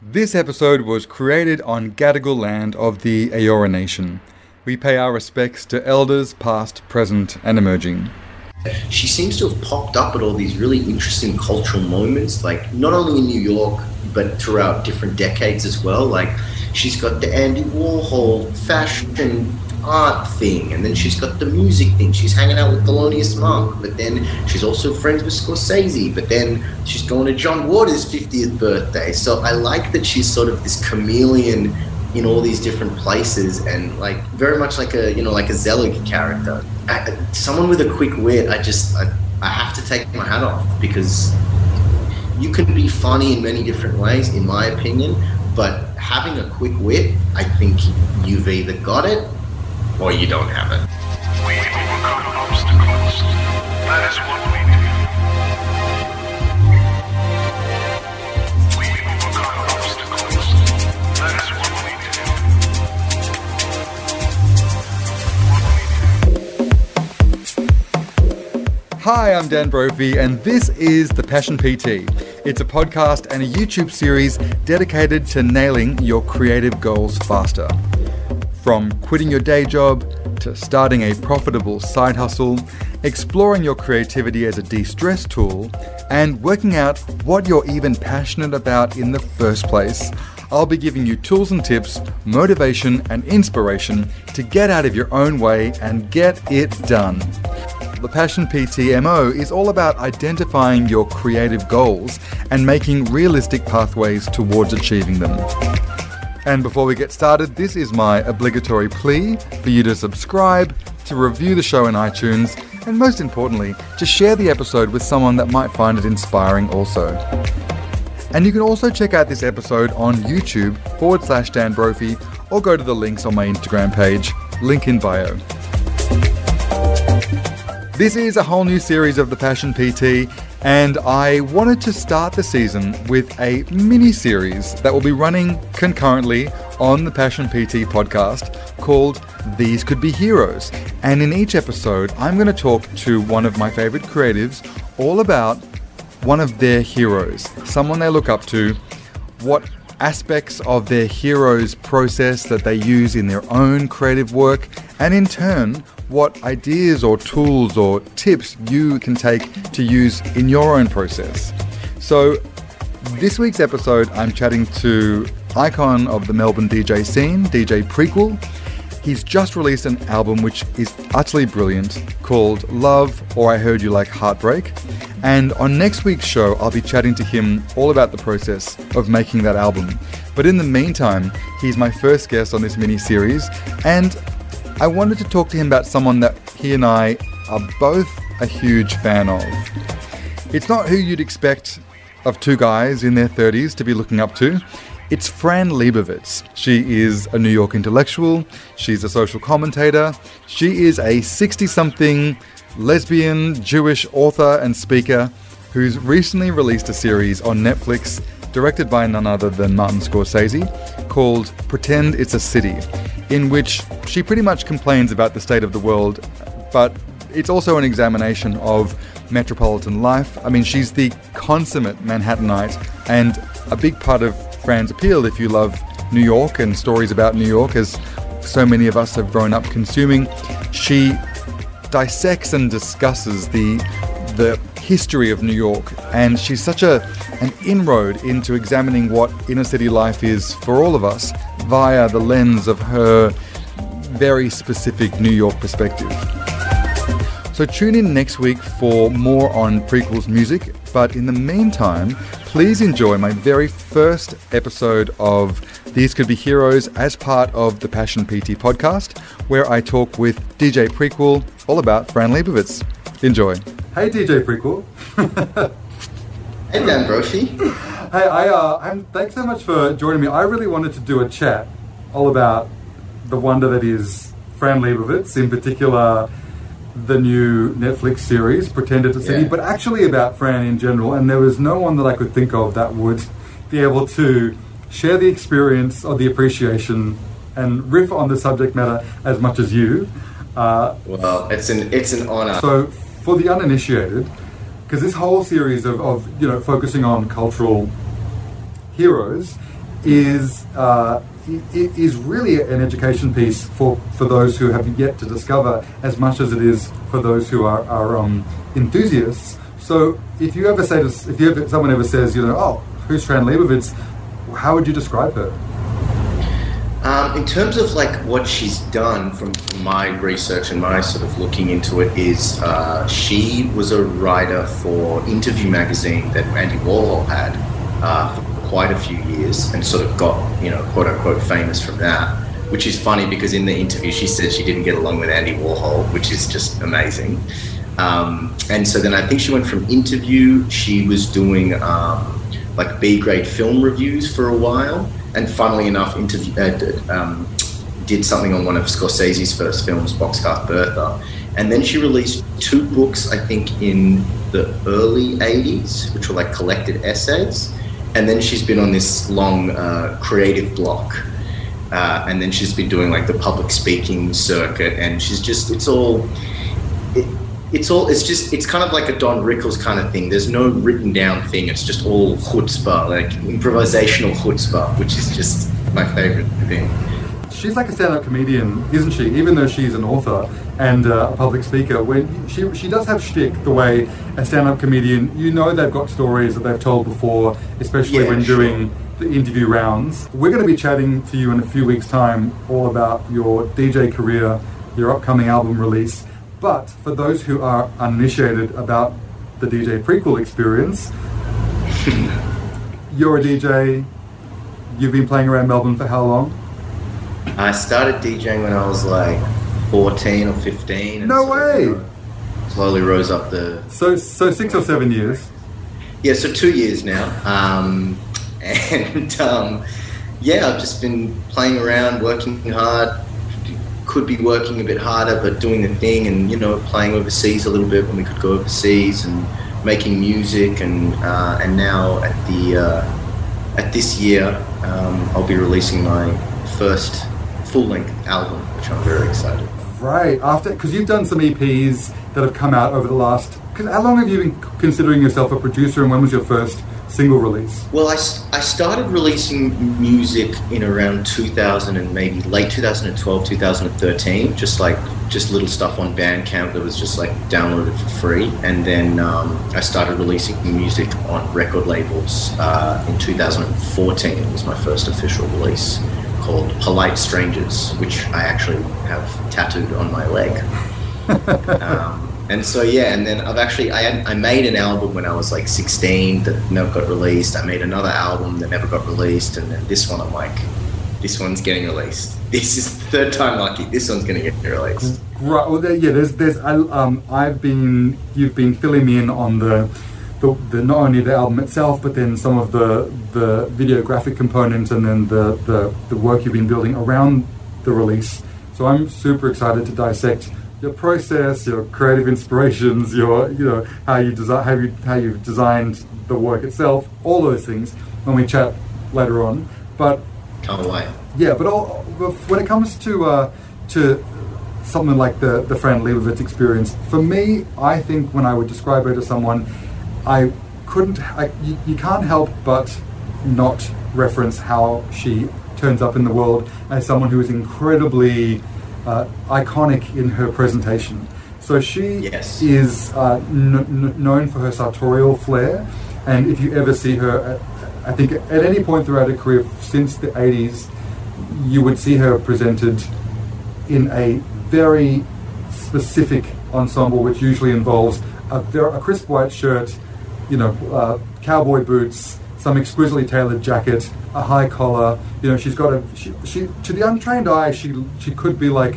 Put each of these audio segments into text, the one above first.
This episode was created on Gadigal land of the Eora Nation. We pay our respects to elders past, present, and emerging. She seems to have popped up at all these really interesting cultural moments, like not only in New York, but throughout different decades as well. Like she's got the Andy Warhol fashion art thing, and then she's got the music thing. She's hanging out with Thelonious Monk, but then she's also friends with Scorsese. But then she's going to John Waters' 50th birthday. So I like that she's sort of this chameleon in all these different places, and like very much like a you know like a Zelig character. I, someone with a quick wit. I just I, I have to take my hat off because you can be funny in many different ways, in my opinion. But having a quick wit, I think you've either got it or you don't have it. We overcome obstacles. That is what we do. We overcome obstacles. That is what we do. Hi, I'm Dan Brophy, and this is The Passion PT. It's a podcast and a YouTube series dedicated to nailing your creative goals faster. From quitting your day job to starting a profitable side hustle, exploring your creativity as a de stress tool, and working out what you're even passionate about in the first place, I'll be giving you tools and tips, motivation, and inspiration to get out of your own way and get it done. The Passion PTMO is all about identifying your creative goals and making realistic pathways towards achieving them. And before we get started, this is my obligatory plea for you to subscribe, to review the show in iTunes, and most importantly, to share the episode with someone that might find it inspiring also. And you can also check out this episode on YouTube forward slash Dan Brophy or go to the links on my Instagram page, link in bio. This is a whole new series of The Passion PT, and I wanted to start the season with a mini series that will be running concurrently on the Passion PT podcast called These Could Be Heroes. And in each episode, I'm going to talk to one of my favorite creatives all about one of their heroes, someone they look up to, what aspects of their hero's process that they use in their own creative work, and in turn, what ideas or tools or tips you can take to use in your own process. So, this week's episode, I'm chatting to icon of the Melbourne DJ scene, DJ Prequel. He's just released an album which is utterly brilliant called Love or I Heard You Like Heartbreak. And on next week's show, I'll be chatting to him all about the process of making that album. But in the meantime, he's my first guest on this mini series, and I wanted to talk to him about someone that he and I are both a huge fan of. It's not who you'd expect of two guys in their 30s to be looking up to. It's Fran Lebowitz. She is a New York intellectual, she's a social commentator, she is a 60 something lesbian Jewish author and speaker who's recently released a series on Netflix directed by none other than Martin Scorsese called Pretend It's a City, in which she pretty much complains about the state of the world, but it's also an examination of metropolitan life. I mean, she's the consummate Manhattanite and a big part of Fran's appeal if you love New York and stories about New York, as so many of us have grown up consuming. She dissects and discusses the the history of New York, and she's such a an inroad into examining what inner city life is for all of us via the lens of her very specific New York perspective. So tune in next week for more on Prequel's music, but in the meantime, please enjoy my very first episode of These Could Be Heroes as part of the Passion PT podcast, where I talk with DJ Prequel all about Fran Lebowitz. Enjoy. Hey, DJ Prequel. hey, Dan Brophy. Hey, I, uh, I'm, thanks so much for joining me. I really wanted to do a chat all about the wonder that is Fran Lebowitz, in particular the new Netflix series, Pretend It's a City, yeah. but actually about Fran in general. And there was no one that I could think of that would be able to share the experience or the appreciation and riff on the subject matter as much as you. Uh, well, it's an it's an honor. So, for the uninitiated, because this whole series of, of you know focusing on cultural heroes is uh, is really an education piece for, for those who have yet to discover as much as it is for those who are, are um, enthusiasts. So if you ever say to, if you ever, someone ever says, you know, oh, who's Fran Lebowitz, how would you describe her? Um, in terms of like what she's done from, my research and my sort of looking into it is uh, she was a writer for Interview magazine that Andy Warhol had uh, for quite a few years and sort of got you know quote unquote famous from that. Which is funny because in the interview she said she didn't get along with Andy Warhol, which is just amazing. Um, and so then I think she went from Interview. She was doing um, like B grade film reviews for a while and funnily enough, uh, um, did something on one of Scorsese's first films, Boxcar Bertha. And then she released two books, I think, in the early 80s, which were like collected essays. And then she's been on this long uh, creative block. Uh, and then she's been doing like the public speaking circuit. And she's just, it's all, it's all it's just it's kind of like a Don Rickles kind of thing. There's no written down thing. It's just all chutzpah, like improvisational chutzpah, which is just my favorite thing. She's like a stand-up comedian, isn't she? Even though she's an author and uh, a public speaker, when she she does have shtick the way a stand-up comedian, you know, they've got stories that they've told before, especially yeah, when sure. doing the interview rounds. We're going to be chatting to you in a few weeks' time all about your DJ career, your upcoming album release but for those who are uninitiated about the DJ prequel experience, you're a DJ. You've been playing around Melbourne for how long? I started DJing when I was like 14 or 15. no way! slowly rose up the. So, so six or seven years. Yeah, so two years now, um, and um, yeah, I've just been playing around, working hard, could be working a bit harder, but doing the thing and you know playing overseas a little bit when we could go overseas and making music and uh, and now at the uh, at this year um, I'll be releasing my first full length album, which I'm very excited. Right after because you've done some EPs that have come out over the last. Cause How long have you been considering yourself a producer, and when was your first single release? Well, I, I started releasing music in around 2000 and maybe late 2012, 2013, just like just little stuff on Bandcamp that was just like downloaded for free. And then um, I started releasing music on record labels uh, in 2014. It was my first official release called Polite Strangers, which I actually have tattooed on my leg. um, and so yeah, and then I've actually I had, I made an album when I was like 16 that never got released. I made another album that never got released, and then this one I'm like, this one's getting released. This is the third time lucky. This one's going to get released. Right. Well, yeah. There's there's um I've been you've been filling me in on the. The, the, not only the album itself, but then some of the the video graphic components, and then the, the the work you've been building around the release. So I'm super excited to dissect your process, your creative inspirations, your you know how you design how you how you've designed the work itself, all those things when we chat later on. But can't wait. Yeah, but all, when it comes to uh, to something like the the Fran Lebowitz experience, for me, I think when I would describe her to someone, I couldn't. I, you, you can't help but not reference how she turns up in the world as someone who is incredibly uh, iconic in her presentation. So she yes. is uh, n- known for her sartorial flair, and if you ever see her, at, I think at any point throughout her career since the 80s, you would see her presented in a very specific ensemble, which usually involves a, a crisp white shirt, you know, uh, cowboy boots, some exquisitely tailored jacket, a high collar. You know, she's got a she, she to the untrained eye, she she could be like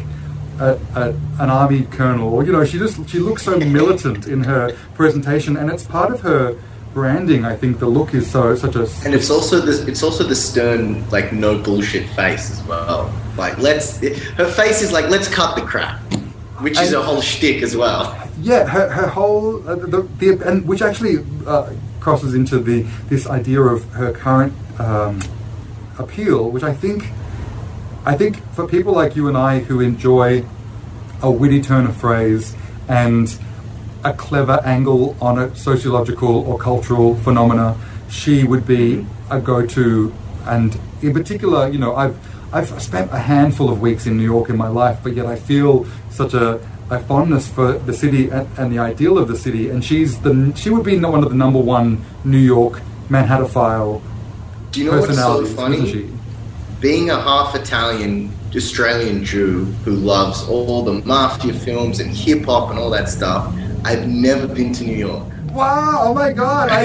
a, a, an army colonel, or you know, she just she looks so militant in her presentation, and it's part of her branding. I think the look is so such a and it's also this it's also the stern like no bullshit face as well. Like let's her face is like let's cut the crap, which is a whole shtick as well. Yeah, her, her whole uh, the, the and which actually. Uh, crosses into the this idea of her current um, appeal, which I think I think for people like you and I who enjoy a witty turn of phrase and a clever angle on a sociological or cultural phenomena, she would be a go-to. And in particular, you know, I've I've spent a handful of weeks in New York in my life, but yet I feel such a, a fondness for the city and, and the ideal of the city. And she's the she would be one of the number one New York Manhattophile Do you know what's so funny? being a half Italian Australian Jew who loves all the mafia films and hip hop and all that stuff, I've never been to New York. Wow! Oh my God! I,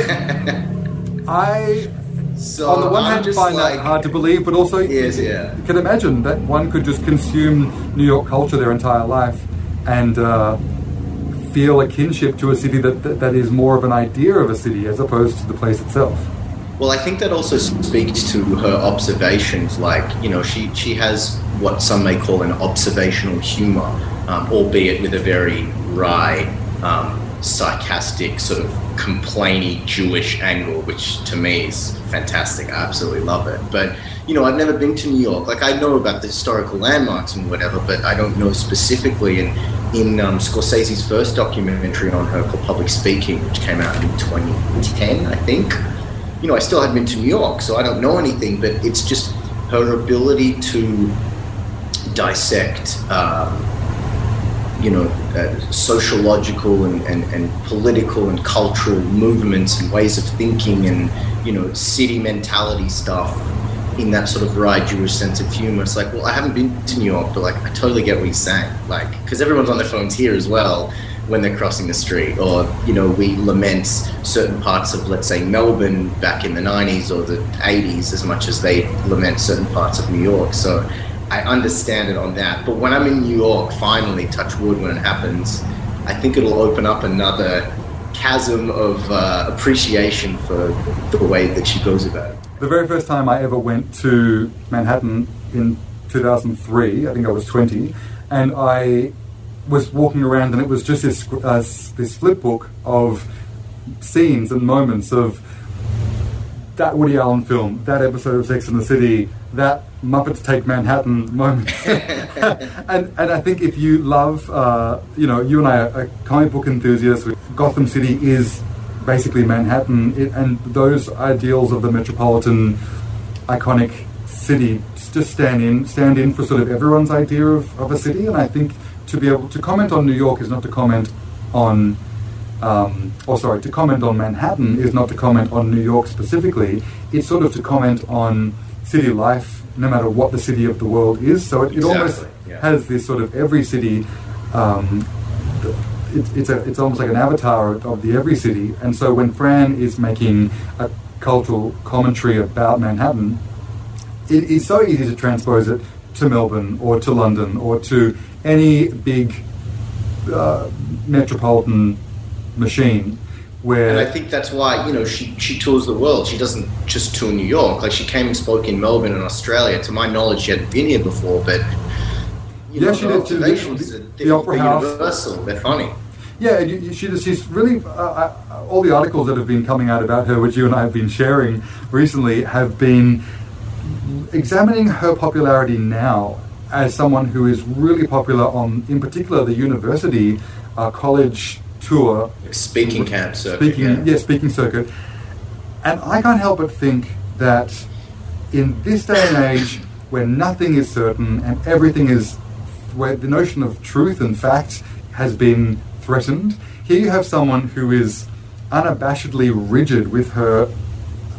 I So on the one I'm hand find like, that hard to believe, but also Yes, you yeah. can imagine that one could just consume New York culture their entire life and uh, feel a kinship to a city that, that that is more of an idea of a city as opposed to the place itself. Well, I think that also speaks to her observations. Like, you know, she, she has what some may call an observational humor, um, albeit with a very wry, um, sarcastic, sort of complainy Jewish angle, which to me is fantastic. I absolutely love it. But, you know, I've never been to New York. Like, I know about the historical landmarks and whatever, but I don't know specifically. And in um, Scorsese's first documentary on her called Public Speaking, which came out in 2010, I think you know, I still hadn't been to New York, so I don't know anything, but it's just her ability to dissect, um, you know, uh, sociological and, and, and political and cultural movements and ways of thinking and, you know, city mentality stuff in that sort of wry Jewish sense of humor. It's like, well, I haven't been to New York, but like, I totally get what he's saying. Like, because everyone's on their phones here as well when they're crossing the street, or you know, we lament certain parts of, let's say, Melbourne back in the '90s or the '80s as much as they lament certain parts of New York. So I understand it on that. But when I'm in New York, finally, touch wood, when it happens, I think it'll open up another chasm of uh, appreciation for the way that she goes about it. The very first time I ever went to Manhattan in 2003, I think I was 20, and I was walking around, and it was just this uh, this flip book of scenes and moments of that Woody Allen film, that episode of Sex and the City, that Muppets Take Manhattan moment. and and I think if you love, uh, you know, you and I are, comic book enthusiasts. Gotham City is basically Manhattan, it, and those ideals of the metropolitan, iconic city just stand in stand in for sort of everyone's idea of, of a city. And I think to be able to comment on New York is not to comment on um, or sorry, to comment on Manhattan is not to comment on New York specifically. It's sort of to comment on city life, no matter what the city of the world is. So it, it almost yeah. has this sort of every city. Um, it, it's a, it's almost like an avatar of, of the every city. And so when Fran is making a cultural commentary about Manhattan, it is so easy to transpose it to Melbourne or to London or to any big uh, metropolitan machine where And I think that's why you know she she tours the world. She doesn't just tour New York. Like she came and spoke in Melbourne and Australia. To my knowledge, she hadn't been here before, but you Yeah, know, she did the- the- Opera they're House. universal. They're funny. Yeah, and you, you- she, she's really uh, uh, all the articles that have been coming out about her, which you and I have been sharing recently, have been examining her popularity now as someone who is really popular on, in particular, the university uh, college tour Like speaking camp circuit. speaking, yeah. yeah, speaking circuit. And I can't help but think that in this day and age, where nothing is certain and everything is, where the notion of truth and fact has been threatened, here you have someone who is unabashedly rigid with her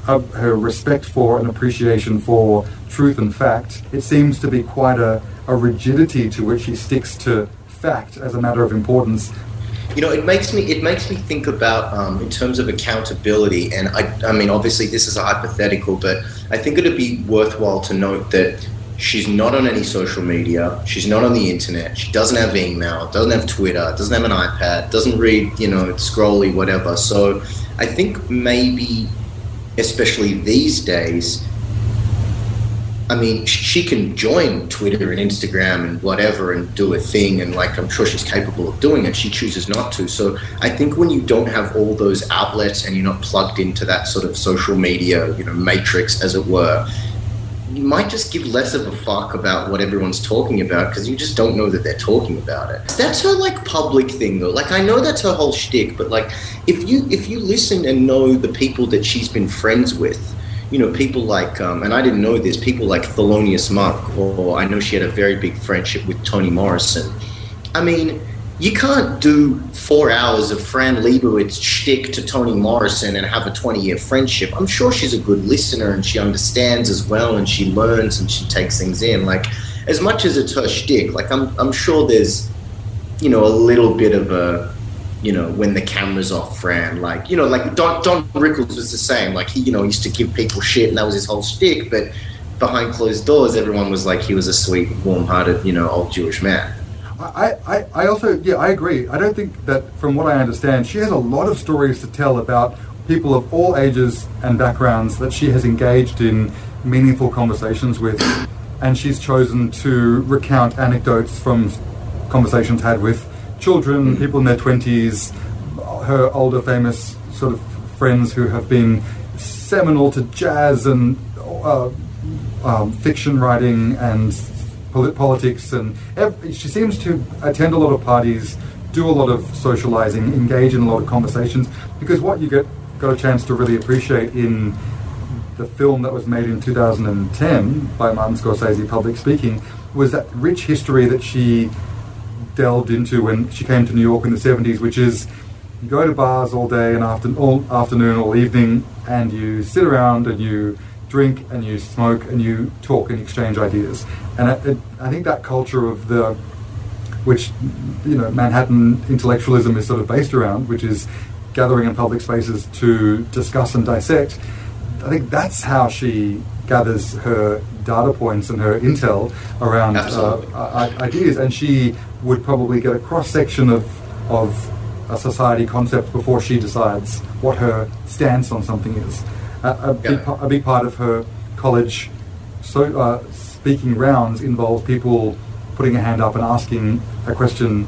uh, her respect for and appreciation for truth and fact. It seems to be quite a, a rigidity to which she sticks to fact as a matter of importance you know it makes me it makes me think about um, in terms of accountability and I, I mean obviously this is a hypothetical but i think it'd be worthwhile to note that she's not on any social media she's not on the internet she doesn't have email doesn't have twitter doesn't have an ipad doesn't read you know scrolly whatever. So i think maybe especially these days I mean, she can join Twitter and Instagram and whatever and do a thing, and like I'm sure she's capable of doing it. She chooses not to. So I think when you don't have all those outlets and you're not plugged into that sort of social media, you know, matrix, as it were, you might just give less of a fuck about what everyone's talking about because you just don't know that they're talking about it. That's her like public thing though. Like I know that's her whole shtick, but like if you if you listen and know the people that she's been friends with, you know, people like, um, and I didn't know this, people like Thelonious Monk, or I know she had a very big friendship with Toni Morrison. I mean, you can't do four hours of Fran Lebowitz shtick to Toni Morrison and have a 20 year friendship. I'm sure she's a good listener and she understands as well and she learns and she takes things in. Like, as much as it's her shtick, like, I'm, I'm sure there's, you know, a little bit of a, you know, when the camera's off Fran. Like, you know, like Don, Don Rickles was the same. Like, he, you know, used to give people shit and that was his whole shtick. But behind closed doors, everyone was like, he was a sweet, warm hearted, you know, old Jewish man. I, I, I also, yeah, I agree. I don't think that, from what I understand, she has a lot of stories to tell about people of all ages and backgrounds that she has engaged in meaningful conversations with. And she's chosen to recount anecdotes from conversations had with children, mm. people in their 20s, her older famous sort of friends who have been seminal to jazz and uh, um, fiction writing and politics, and every, she seems to attend a lot of parties, do a lot of socializing, engage in a lot of conversations. Because what you get got a chance to really appreciate in the film that was made in 2010 by Martin Scorsese, Public Speaking, was that rich history that she delved into when she came to New York in the 70s, which is you go to bars all day and after, all afternoon, all evening, and you sit around and you drink and you smoke and you talk and exchange ideas. And I, I think that culture of the, which, you know, Manhattan intellectualism is sort of based around, which is gathering in public spaces to discuss and dissect, I think that's how she gathers her data points and her intel around uh, ideas. And she would probably get a cross section of, of a society concept before she decides what her stance on something is a, a, big, a big part of her college so uh, speaking rounds involve people putting a hand up and asking a question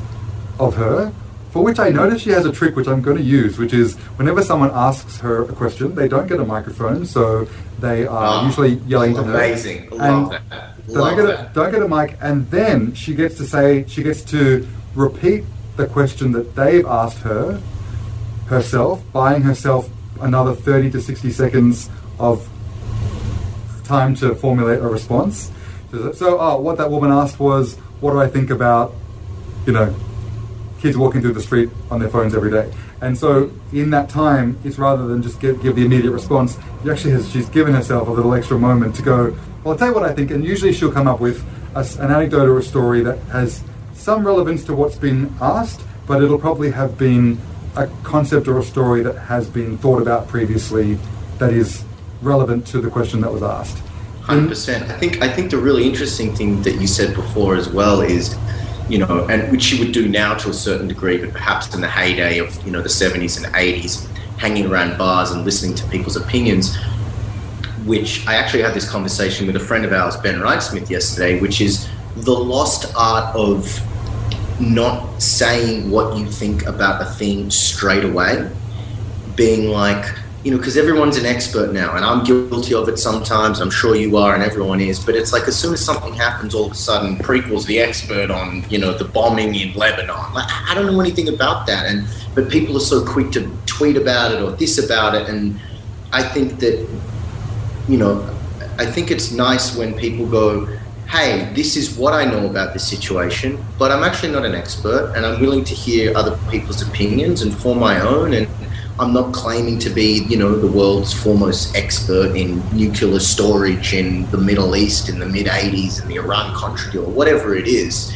of her for which I notice she has a trick which I'm going to use, which is whenever someone asks her a question, they don't get a microphone, so they are oh, usually yelling to her. Amazing, love that. Love don't, get a, don't get a mic, and then she gets to say, she gets to repeat the question that they've asked her herself, buying herself another 30 to 60 seconds of time to formulate a response. So, oh, what that woman asked was, what do I think about, you know, kids walking through the street on their phones every day? And so, in that time, it's rather than just give, give the immediate response, you actually has, she's given herself a little extra moment to go, well, I'll tell you what I think. And usually she'll come up with a, an anecdote or a story that has some relevance to what's been asked, but it'll probably have been a concept or a story that has been thought about previously that is relevant to the question that was asked. Hundred percent. I think I think the really interesting thing that you said before as well is, you know, and which you would do now to a certain degree, but perhaps in the heyday of you know the seventies and eighties, hanging around bars and listening to people's opinions. Which I actually had this conversation with a friend of ours, Ben Wrightsmith, yesterday, which is the lost art of not saying what you think about a thing straight away, being like, you know, because everyone's an expert now, and I'm guilty of it sometimes. I'm sure you are, and everyone is. But it's like as soon as something happens, all of a sudden, Prequel's the expert on, you know, the bombing in Lebanon. Like I don't know anything about that, and but people are so quick to tweet about it or this about it, and I think that, you know, I think it's nice when people go, hey, this is what I know about this situation, but I'm actually not an expert and I'm willing to hear other people's opinions and form my own. And I'm not claiming to be, you know, the world's foremost expert in nuclear storage in the Middle East in the mid 80s and the Iran Contra deal, or whatever it is.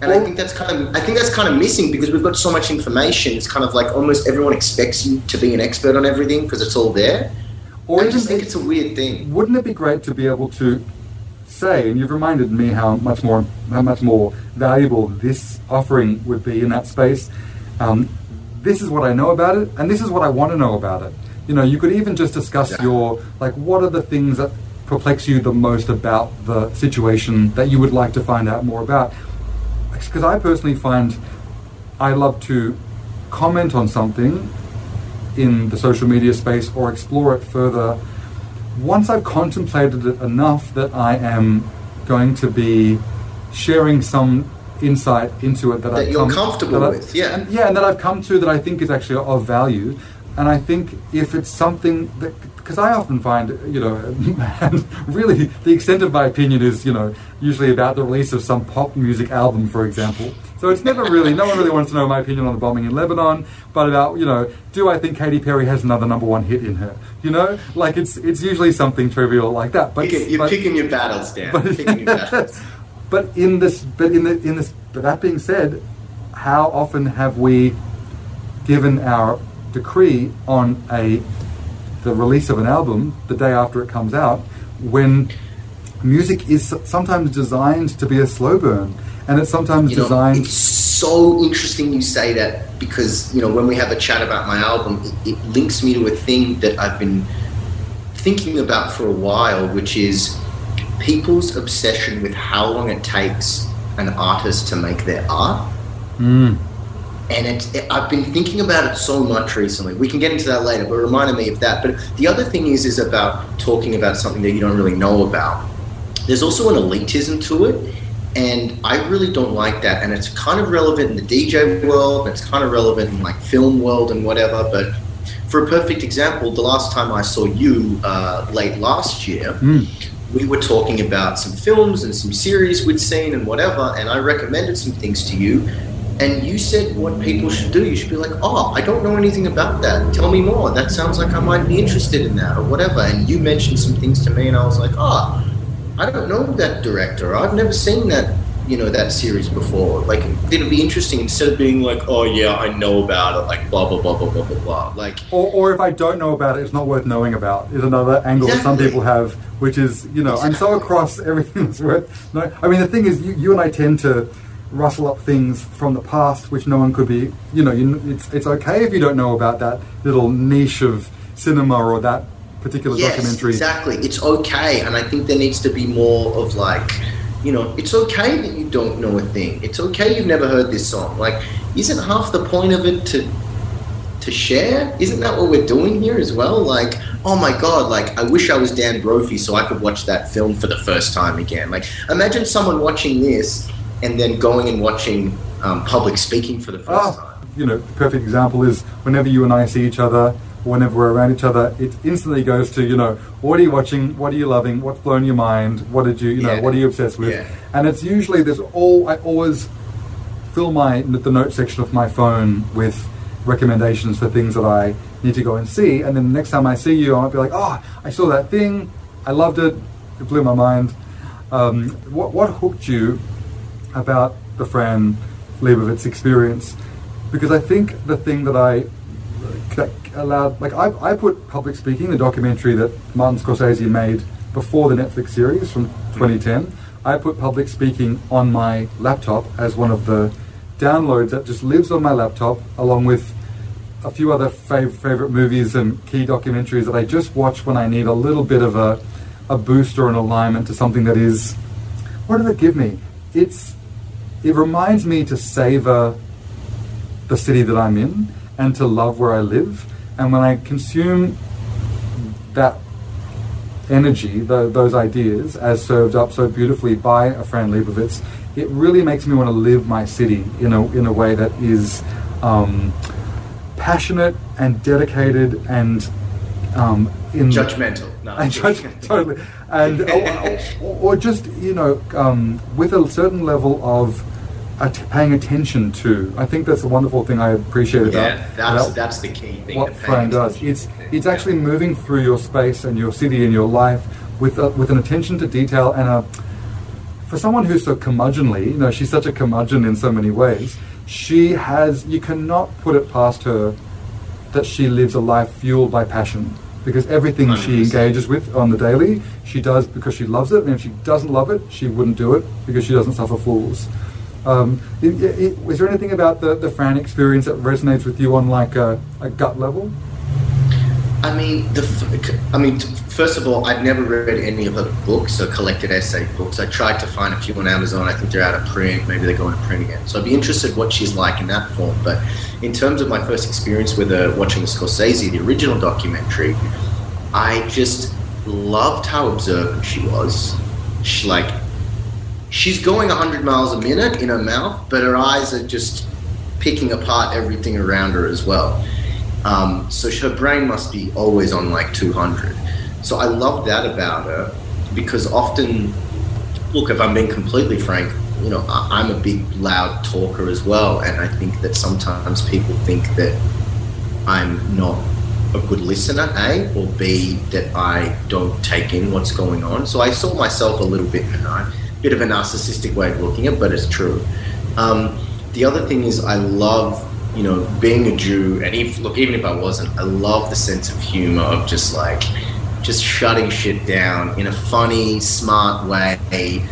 And I think that's kind of I think that's kind of missing because we've got so much information. It's kind of like almost everyone expects you to be an expert on everything because it's all there. Or I just think it's a weird thing. Wouldn't it be great to be able to say, and you've reminded me how much more how much more valuable this offering would be in that space. Um, this is what I know about it, and this is what I want to know about it. You know, you could even just discuss yeah. your like, what are the things that perplex you the most about the situation that you would like to find out more about? Because I personally find I love to comment on something in the social media space or explore it further once I've contemplated it enough that I am going to be sharing some insight into it that, that I've you're come, comfortable with, yeah, and, yeah, and that I've come to that I think is actually of value. And I think if it's something that because I often find, you know, really the extent of my opinion is, you know, usually about the release of some pop music album, for example. So it's never really, no one really wants to know my opinion on the bombing in Lebanon, but about, you know, do I think Katy Perry has another number one hit in her? You know, like it's it's usually something trivial like that. But you're but, picking your battles, Dan. But, picking your battles. but in this, but in the in this, but that being said, how often have we given our decree on a the release of an album the day after it comes out when music is sometimes designed to be a slow burn and it's sometimes you know, designed it's so interesting you say that because you know when we have a chat about my album it, it links me to a thing that i've been thinking about for a while which is people's obsession with how long it takes an artist to make their art mm and it's, it, I've been thinking about it so much recently. We can get into that later, but it reminded me of that. But the other thing is, is about talking about something that you don't really know about. There's also an elitism to it, and I really don't like that. And it's kind of relevant in the DJ world, it's kind of relevant in like film world and whatever. But for a perfect example, the last time I saw you uh, late last year. Mm we were talking about some films and some series we'd seen and whatever, and I recommended some things to you and you said what people should do. You should be like, oh, I don't know anything about that. Tell me more. That sounds like I might be interested in that or whatever. And you mentioned some things to me, and I was like, oh, I don't know that director. I've never seen that, you know, that series before. Like, it'd be interesting instead of being like, oh yeah, I know about it. Like blah blah blah blah blah blah blah. Like, or, or if I don't know about it, it's not worth knowing about. Is another angle exactly. that some people have, which is, you know, exactly. I'm so across everything that's worth. No, I mean, the thing is, you, you and I tend to rustle up things from the past which no one could be you know you, it's it's okay if you don't know about that little niche of cinema or that particular yes, documentary exactly it's okay and i think there needs to be more of like you know it's okay that you don't know a thing. It's okay you've never heard this song. Like isn't half the point of it to to share? Isn't that what we're doing here as well? Like oh my god like i wish i was dan brophy so i could watch that film for the first time again. Like imagine someone watching this and then going and watching um, public speaking for the first oh, time. You know, the perfect example is whenever you and I see each other, whenever we're around each other, it instantly goes to, you know, what are you watching? What are you loving? What's blown your mind? What did you, you know, what are you obsessed with? Yeah. And it's usually, there's all, I always fill my, the note section of my phone with recommendations for things that I need to go and see. And then the next time I see you, I might be like, oh, I saw that thing. I loved it. It blew my mind. Um, what, what hooked you about the Fran Lebowitz experience because I think the thing that I that allowed, like I, I put public speaking, the documentary that Martin Scorsese made before the Netflix series from mm. 2010, I put public speaking on my laptop as one of the downloads that just lives on my laptop along with a few other fav- favorite movies and key documentaries that I just watch when I need a little bit of a, a boost or an alignment to something that is, what does it give me? It's it reminds me to savor the city that I'm in and to love where I live. And when I consume that energy, the, those ideas, as served up so beautifully by a Fran Lebowitz, it really makes me want to live my city in a, in a way that is um, passionate and dedicated and um, in judgmental. No, and totally, and or, or, or, just you know um, with a certain level of paying attention to. I think that's a wonderful thing I appreciate about. Yeah, that's about that's the key thing. What Fran does, it's it's actually moving through your space and your city and your life with a, with an attention to detail and a. For someone who's so curmudgeonly, you know, she's such a curmudgeon in so many ways. She has. You cannot put it past her that she lives a life fueled by passion because everything 100%. she engages with on the daily, she does because she loves it. And if she doesn't love it, she wouldn't do it because she doesn't suffer fools. Um, it, it, was there anything about the, the Fran experience that resonates with you on like a, a gut level? I mean, the, I mean, first of all, I've never read any of her books or collected essay books. I tried to find a few on Amazon. I think they're out of print. Maybe they're going to print again. So I'd be interested what she's like in that form. But in terms of my first experience with her watching the Scorsese, the original documentary, I just loved how observant she was. She like she's going 100 miles a minute in her mouth, but her eyes are just picking apart everything around her as well. Um, so her brain must be always on like 200. So I love that about her because often, look, if I'm being completely frank, you know, I'm a big loud talker as well, and I think that sometimes people think that I'm not a good listener, A, or B, that I don't take in what's going on. So I saw myself a little bit in a bit of a narcissistic way of looking at, it, but it's true. Um, the other thing is, I love, you know, being a Jew, and if, look, even if I wasn't, I love the sense of humor of just like, just shutting shit down in a funny, smart way.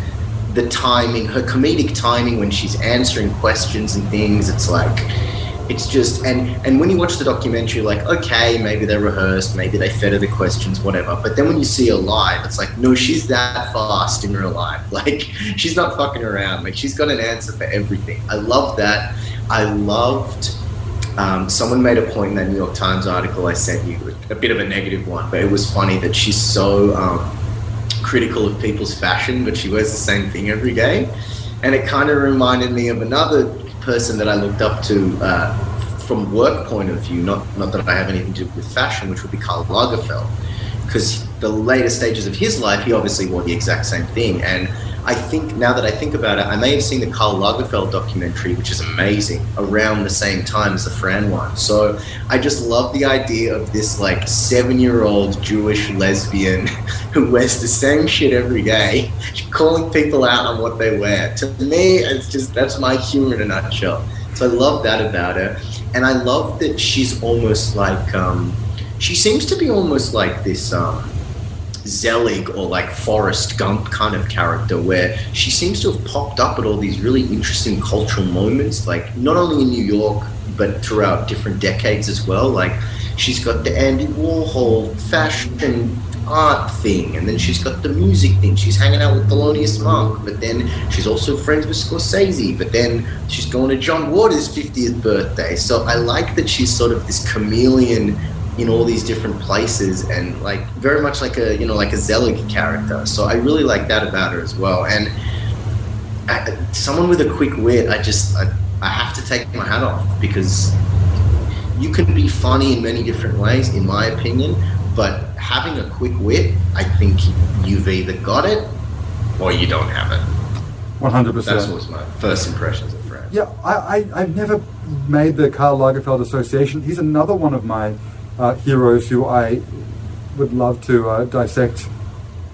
The timing, her comedic timing when she's answering questions and things, it's like, it's just and and when you watch the documentary like okay maybe they're rehearsed maybe they fed her the questions whatever. But then when you see her live it's like no she's that fast in real life. Like she's not fucking around. Like she's got an answer for everything. I love that. I loved um, someone made a point in that new york times article i sent you a bit of a negative one but it was funny that she's so um, critical of people's fashion but she wears the same thing every day. And it kind of reminded me of another person that I looked up to uh, from work point of view, not not that I have anything to do with fashion, which would be Karl Lagerfeld, because the later stages of his life, he obviously wore the exact same thing, and I think now that I think about it, I may have seen the Karl Lagerfeld documentary, which is amazing, around the same time as the Fran one. So I just love the idea of this like seven-year-old Jewish lesbian who wears the same shit every day, calling people out on what they wear. To me, it's just that's my humor in a nutshell. So I love that about her, and I love that she's almost like um, she seems to be almost like this. Um, Zelig or like Forrest Gump kind of character where she seems to have popped up at all these really interesting cultural moments, like not only in New York, but throughout different decades as well. Like she's got the Andy Warhol fashion art thing, and then she's got the music thing. She's hanging out with Thelonious Monk, but then she's also friends with Scorsese, but then she's going to John Waters' 50th birthday. So I like that she's sort of this chameleon in all these different places and like very much like a you know like a Zelig character. So I really like that about her as well. And I, someone with a quick wit, I just I, I have to take my hat off because you can be funny in many different ways, in my opinion. But having a quick wit, I think you've either got it or you don't have it. One hundred percent. That was my first impressions of Fred. Yeah, I, I I've never made the Karl Lagerfeld association. He's another one of my uh, heroes who I would love to uh, dissect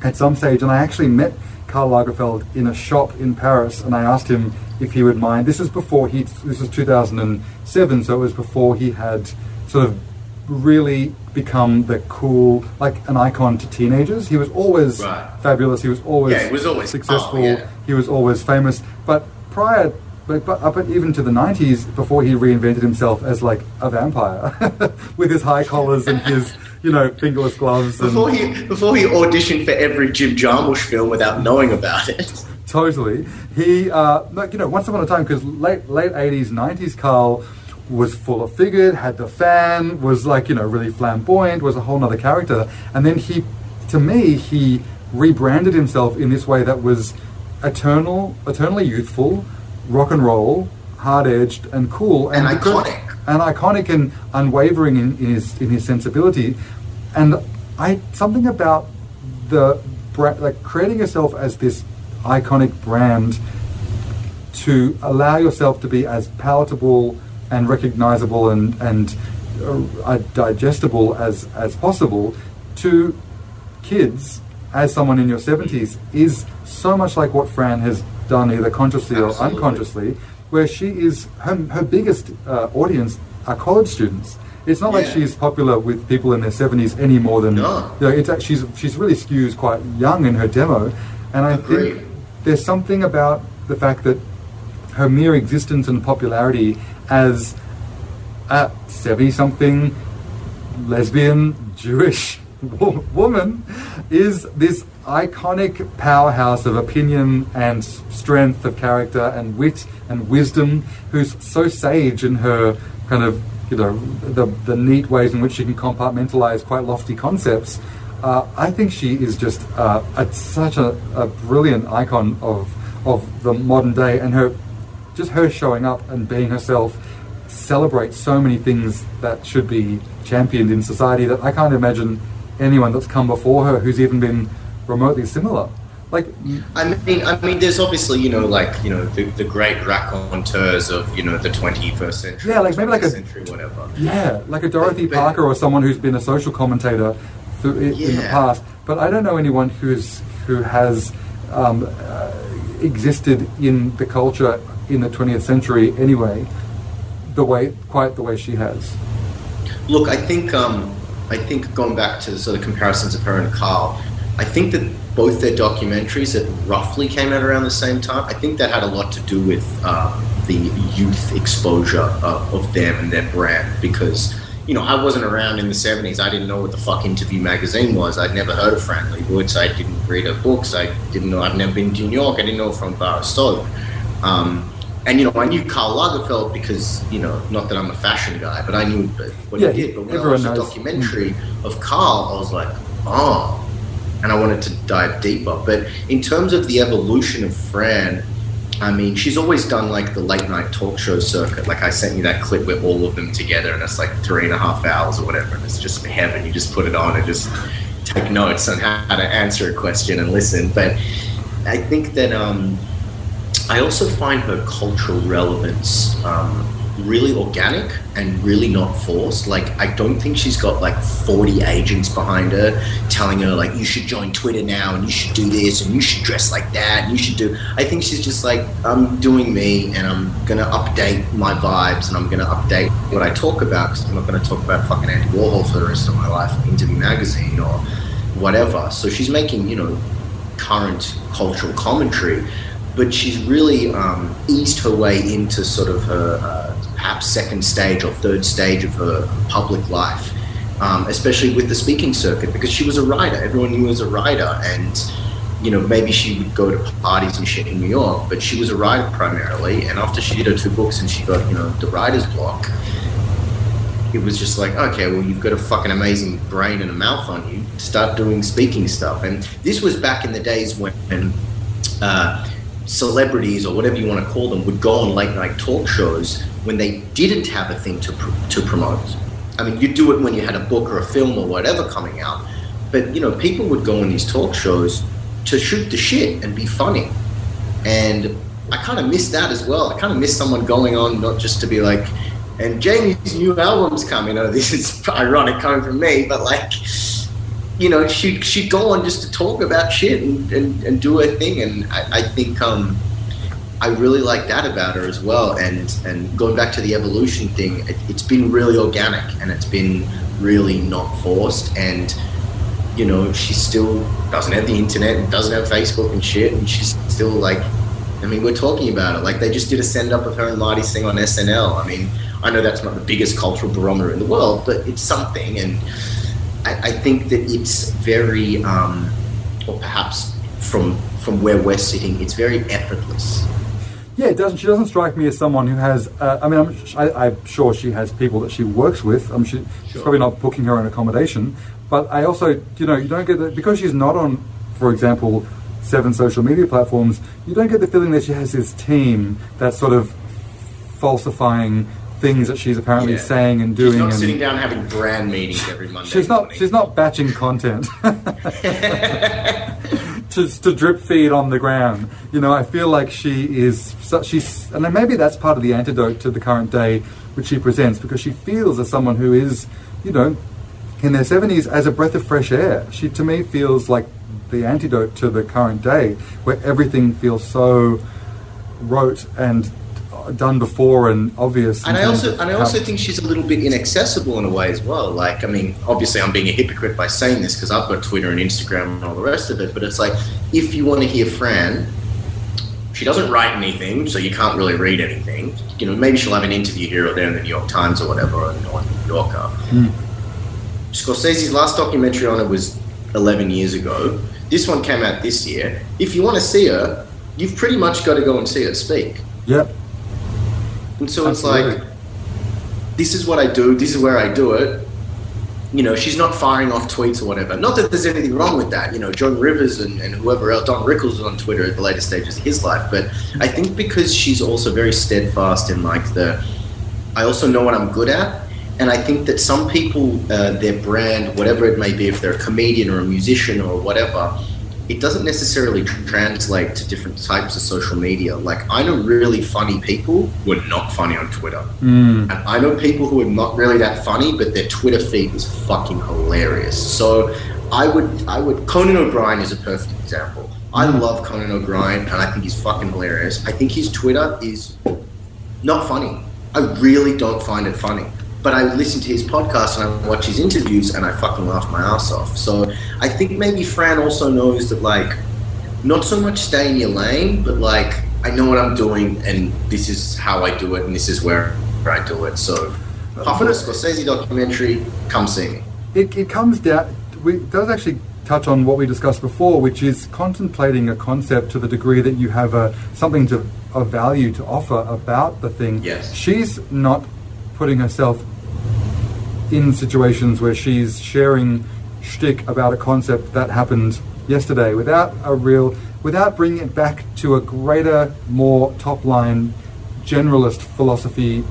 at some stage. And I actually met Karl Lagerfeld in a shop in Paris, and I asked him if he would mind. This was before he. This was 2007, so it was before he had sort of really become the cool, like an icon to teenagers. He was always right. fabulous. He was always, yeah, he was always successful. Oh, yeah. He was always famous. But prior but, but up even to the 90s before he reinvented himself as like a vampire with his high collars and his you know fingerless gloves and before he before he auditioned for every Jim Jarmusch film without knowing about it. Totally. He uh like you know once upon a time because late late 80s 90s Karl was full of figured had the fan was like you know really flamboyant was a whole nother character. And then he to me he rebranded himself in this way that was eternal eternally youthful rock and roll, hard edged, and cool, and, and iconic, and iconic and unwavering in, in, his in his sensibility. And I something about the like creating yourself as this iconic brand to allow yourself to be as palatable and recognizable and and uh, digestible as as possible to kids as someone in your 70s is so much like what Fran has done either consciously Absolutely. or unconsciously, where she is her, her biggest uh, audience are college students. It's not yeah. like she's popular with people in their seventies any more than no. you know. It's she's she's really skews quite young in her demo, and I Agreed. think there's something about the fact that her mere existence and popularity as a seventy-something lesbian Jewish woman is this iconic powerhouse of opinion and strength of character and wit and wisdom, who's so sage in her kind of, you know, the, the neat ways in which she can compartmentalize quite lofty concepts. Uh, I think she is just uh, a, such a, a brilliant icon of of the modern day, and her just her showing up and being herself celebrates so many things that should be championed in society that I can't imagine anyone that's come before her who's even been remotely similar. Like, I mean, I mean, there's obviously you know like you know the, the great raconteurs of you know the 21st century, Yeah, like maybe like a- century, whatever. yeah, like a Dorothy But- Parker or someone who's been a social commentator through, in the past. But I don't know anyone who's who has um, uh, existed in the culture in the 20th century anyway, the way quite the way she has. Look, I think um, I think going back to the sort of comparisons of her and Karl, I think that both their documentaries that roughly came out around the same time, I think that had a lot to do with uh, the youth exposure uh, of them and their brand because. You know, I wasn't around in the 70s. I didn't know what the fuck Interview magazine was. I'd never heard of Fran Lebowitz. I didn't read her books. I didn't know. I've never been to New York. I didn't know from Bar Um, and you know, I knew Karl Lagerfeld because you know, not that I'm a fashion guy, but I knew what Yeah, he did. But when I watched the knows. documentary of Karl, I was like, oh, and I wanted to dive deeper. But in terms of the evolution of Fran, I mean, she's always done like the late night talk show circuit. Like I sent you that clip with all of them together, and it's like three and a half hours or whatever, and it's just heaven. You just put it on and just take notes on how to answer a question and listen. But I think that um, I also find her cultural relevance um, really organic and really not forced. Like, I don't think she's got like 40 agents behind her telling her, like, you should join Twitter now and you should do this and you should dress like that and you should do. I think she's just like, I'm doing me and I'm going to update my vibes and I'm going to update what I talk about because I'm not going to talk about fucking Andy Warhol for the rest of my life in Interview Magazine or whatever. So she's making, you know, current cultural commentary, but she's really um, eased her way into sort of her uh, perhaps second stage or third stage of her public life, um, especially with the speaking circuit, because she was a writer. Everyone knew her as a writer, and you know maybe she would go to parties and shit in New York, but she was a writer primarily. And after she did her two books and she got you know the writer's block, it was just like, okay, well, you've got a fucking amazing brain and a mouth on you. Start doing speaking stuff. And this was back in the days when uh, celebrities or whatever you want to call them would go on late night talk shows when they didn't have a thing to, pr- to promote. I mean, you do it when you had a book or a film or whatever coming out. But, you know, people would go on these talk shows to shoot the shit and be funny. And I kind of miss that as well. I kind of miss someone going on not just to be like, and Jamie's new album's coming. Oh, this is ironic coming from me, but like, you know, she'd, she'd go on just to talk about shit and, and, and do her thing. And I, I think um, I really like that about her as well. And, and going back to the evolution thing, it, it's been really organic and it's been really not forced. And, you know, she still doesn't have the internet and doesn't have Facebook and shit. And she's still like, I mean, we're talking about it. Like they just did a send up of her and Marty Singh on SNL. I mean, I know that's not the biggest cultural barometer in the world, but it's something. And I, I think that it's very, um, or perhaps from from where we're sitting, it's very effortless. Yeah, it doesn't. She doesn't strike me as someone who has. Uh, I mean, I'm, I, I'm sure she has people that she works with. I'm she, she's probably not booking her own accommodation, but I also, you know, you don't get that because she's not on, for example, seven social media platforms. You don't get the feeling that she has this team that's sort of falsifying things that she's apparently Yeah. saying and doing. She's not and sitting down having brand meetings every Monday. she's not. morning. She's not batching content. to, to drip feed on the ground. You know, I feel like she is, she's, and then maybe that's part of the antidote to the current day which she presents because she feels as someone who is, you know, in their 70s as a breath of fresh air. She, to me, feels like the antidote to the current day where everything feels so rote and done before and obvious. And I also and I also think she's a little bit inaccessible in a way as well. Like, I mean, obviously I'm being a hypocrite by saying this because I've got Twitter and Instagram and all the rest of it. But it's like if you want to hear Fran, she doesn't write anything, so you can't really read anything. You know, maybe she'll have an interview here or there in the New York Times or whatever, or in the New Yorker. Hmm. Scorsese's last documentary on her was 11 years ago. This one came out this year. If you want to see her, you've pretty much got to go and see her speak. Yep. And so Absolutely. it's like, this is what I do, this is where I do it. You know, she's not firing off tweets or whatever. Not that there's anything wrong with that. You know, Joan Rivers and, and whoever else, Don Rickles was on Twitter at the later stages of his life. But I think because she's also very steadfast in like the I also know what I'm good at. And I think that some people, uh, their brand, whatever it may be, if they're a comedian or a musician or whatever, it doesn't necessarily translate to different types of social media. Like I know really funny people who are not funny on Twitter, Mm. and I know people who are not really that funny, but their Twitter feed is fucking hilarious. So I would, I would. Conan O'Brien is a perfect example. I love Conan O'Brien, and I think he's fucking hilarious. I think his Twitter is not funny. I really don't find it funny. But I listen to his podcast and I watch his interviews and I fucking laugh my ass off. So I think maybe Fran also knows that like not so much stay in your lane, but like I know what I'm doing and this is how I do it and this is where I do it. So Puff But a Scorsese documentary, come see me. it, it comes down we it does actually touch on what we discussed before which is contemplating a concept to the degree that you have a something to of value to offer about the thing Yes. she's not putting herself in situations where she's sharing shtick about a concept that happened yesterday without a real without bringing it back to a greater more top line generalist philosophy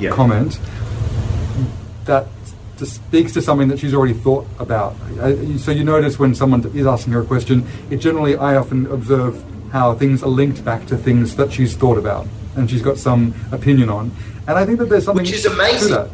Yeah. comment that just speaks to something that she's already thought about. So you notice when someone is asking her a question, it generally I often observe how things are linked back to things that she's thought about and she's got some opinion on. And I think that there's something Which is to amazing. that.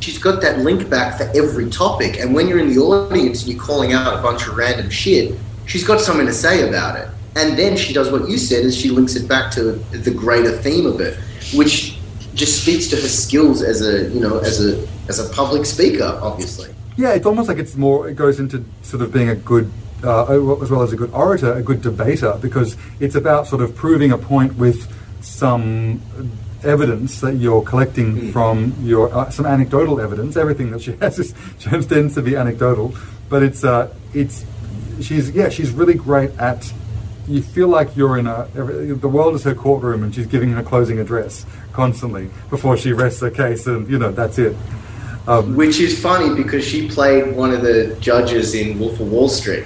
She's got that link back for every topic. And when you're in the audience and you're calling out a bunch of random shit, she's got something to say about it. And then she does what you said, is she links it back to the greater theme of it, which just speaks to her skills as a you know as a as a public speaker, obviously. Yeah, it's almost like it's more. It goes into sort of being a good, uh, as well as a good orator, a good debater, because it's about sort of proving a point with some evidence that you're collecting from your uh, some anecdotal evidence. Everything that she has is, tends to be anecdotal, but it's uh, it's she's yeah she's really great at. You feel like you're in a every- the world is her courtroom, and she's giving her closing address constantly before she rests her case, and you know that's it. Um, Which is funny because she played one of the judges in Wolf of Wall Street.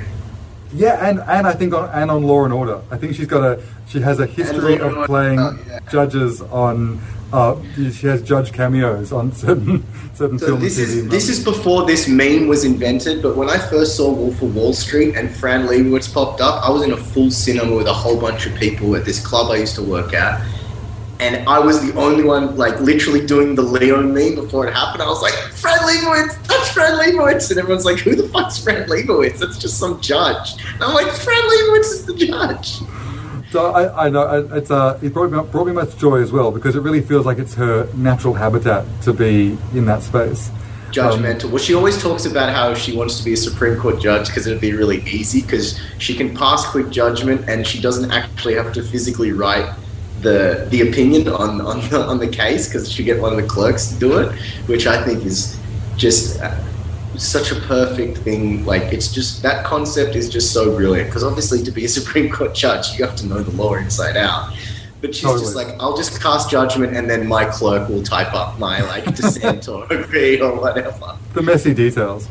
Yeah, and, and I think on and on Law and Order. I think she's got a she has a history of playing oh, yeah. judges on. Uh, she has judge cameos on certain certain So film this is this is before this meme was invented. But when I first saw Wolf of Wall Street and Fran Lebowitz popped up, I was in a full cinema with a whole bunch of people at this club I used to work at, and I was the only one like literally doing the Leo meme before it happened. I was like, Fran Lebowitz, that's Fran Lebowitz, and everyone's like, who the fuck's Fran Lebowitz? That's just some judge. And I'm like, Fran Lebowitz is the judge. So I, I know it's uh, it brought me brought me much joy as well because it really feels like it's her natural habitat to be in that space. judgmental. well, she always talks about how she wants to be a Supreme Court judge because it'd be really easy because she can pass quick judgment and she doesn't actually have to physically write the the opinion on on the, on the case because she get one of the clerks to do it, which I think is just uh, such a perfect thing. Like it's just that concept is just so brilliant because obviously to be a Supreme Court judge you have to know the law inside out. But she's just like, I'll just cast judgment and then my clerk will type up my like dissent or agree or whatever. The messy details.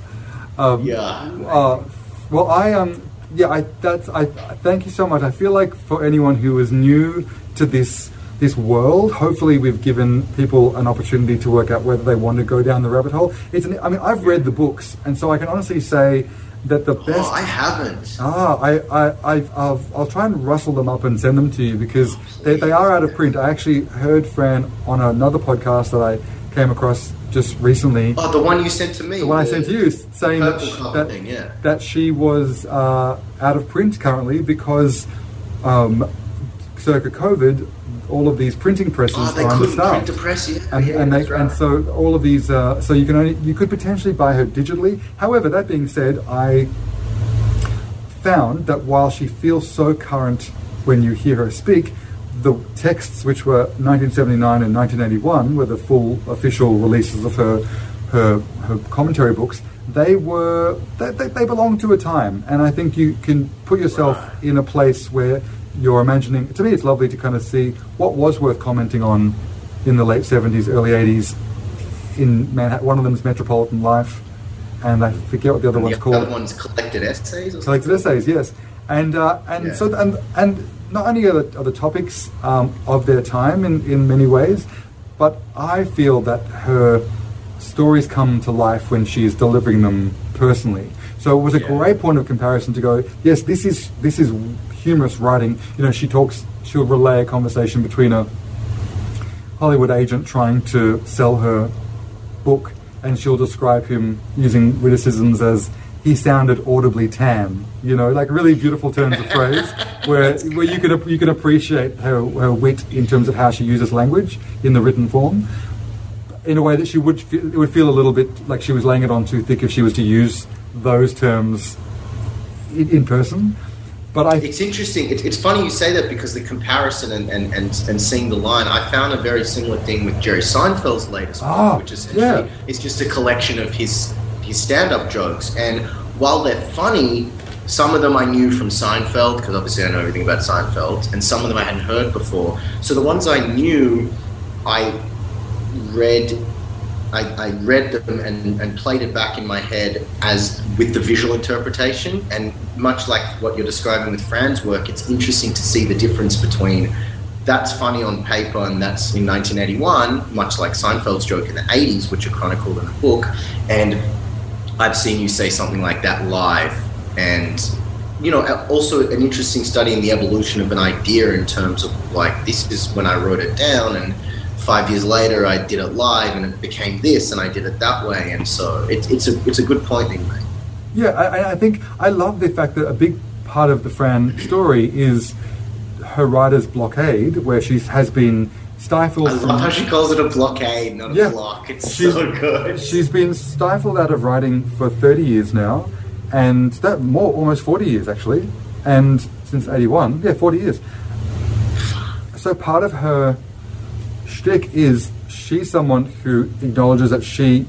Um, Yeah. Uh, well, I um, yeah, I that's I thank you so much. I feel like for anyone who is new to this this world, hopefully we've given people an opportunity to work out whether they want to go down the rabbit hole. It's an, I mean, I've read the books, and so I can honestly say that the best. Oh, I haven't. Ah, I, I, I, I'll, I'll try and rustle them up and send them to you because they, they are out of print. I actually heard Fran on another podcast that I came across just recently. Oh, the one you sent to me. The one I sent to you saying that, that, thing, yeah. that she was uh, out of print currently because um, circa COVID, all of these printing presses Oh, they are couldn't print understaffed. the press yet. And, yeah, and, they, right. and so all of these, uh, so you can only you could potentially buy her digitally. However, that being said, I found that while she feels so current when you hear her speak, the texts which were 1979 and 1981 were the full official releases of her her, her commentary books. They were they, they, they belong to a time, and I think you can put yourself in a place where you're imagining. To me, it's lovely to kind of see what was worth commenting on in the late 70s, early 80s. In Manhattan, one of them is Metropolitan Life, and I forget what the other one's the called. other one's collected essays. Or something. Collected essays, yes, and uh, and Yeah. so and and not only are the, are the topics um, of their time in, in many ways, but I feel that her stories come to life when she's delivering them personally. So it was a Yeah. great point of comparison to go, yes, this is this is humorous writing. You know, she talks, she'll relay a conversation between a Hollywood agent trying to sell her book, and she'll describe him using witticisms as he sounded audibly tan. You know, like really beautiful turns of phrase, where where you can you can appreciate her her wit in terms of how she uses language in the written form. In a way that she would feel, it would feel a little bit like she was laying it on too thick if she was to use those terms in, in person. But I It's interesting. It's, it's funny you say that because the comparison and, and, and, and seeing the line, I found a very similar thing with Jerry Seinfeld's latest Ah, book, which essentially yeah. is just a collection of his his stand up jokes. And while they're funny, some of them I knew from Seinfeld because obviously I know everything about Seinfeld, and some of them I hadn't heard before. So the ones I knew, I read I, I read them and, and played it back in my head as with the visual interpretation. And much like what you're describing with Fran's work, it's interesting to see the difference between that's funny on paper and that's in 1981, much like Seinfeld's joke in the 80s, which are chronicled in the book. And I've seen you say something like that live. And, you know, also an interesting study in the evolution of an idea in terms of like, this is when I wrote it down and five years later I did it live and it became this and I did it that way. And so it's, it's, a, it's a good point that you make. Yeah, I, I- think I love the fact that a big part of the Fran story is her writer's blockade, where she has been stifled. I love how she calls it a blockade, not a block. It's She's- so good. She's been stifled out of writing for 30 years now, and that more, almost 40 years actually, and since 81, yeah, 40 years. So part of her shtick is she's someone who acknowledges that she,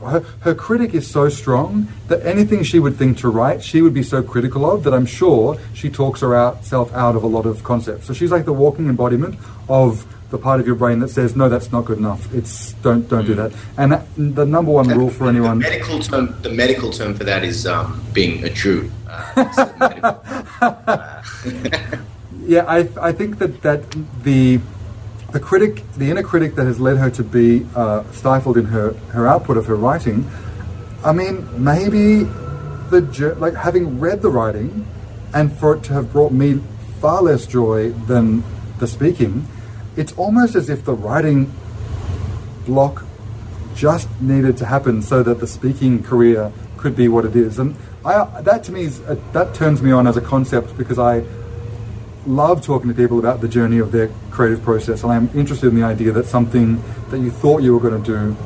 her, her critic is so strong that anything she would think to write, she would be so critical of that I'm sure she talks herself out of a lot of concepts. So she's like the walking embodiment of the part of your brain that says, no, that's not good enough. It's don't don't do that. And that, the number one rule for anyone. The medical term, the medical term for that is um, being a Jew. Uh, Yeah, I, I think that, that the the critic, the inner critic that has led her to be uh, stifled in her, her output of her writing. I mean, maybe the like having read the writing, and for it to have brought me far less joy than the speaking, it's almost as if the writing block just needed to happen so that the speaking career could be what it is. And I, that to me is uh, that turns me on as a concept because I love talking to people about the journey of their creative process, and I'm interested in the idea that something that you thought you were going to do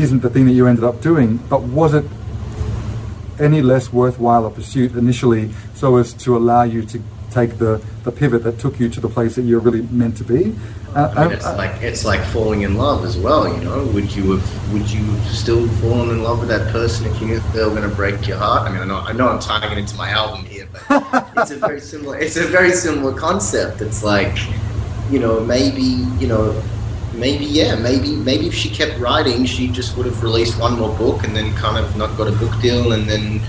isn't the thing that you ended up doing, but was it any less worthwhile a pursuit initially so as to allow you to take the, the pivot that took you to the place that you're really meant to be? Uh, I mean, um, it's uh, like it's like falling in love as well. You know, would you have would you have still fallen in love with that person if you knew they were going to break your heart? I mean, I know I know I'm tying it into my album here, but it's a very similar it's a very similar concept. It's like, you know, maybe you know, maybe yeah, maybe maybe if she kept writing, she just would have released one more book and then kind of not got a book deal and then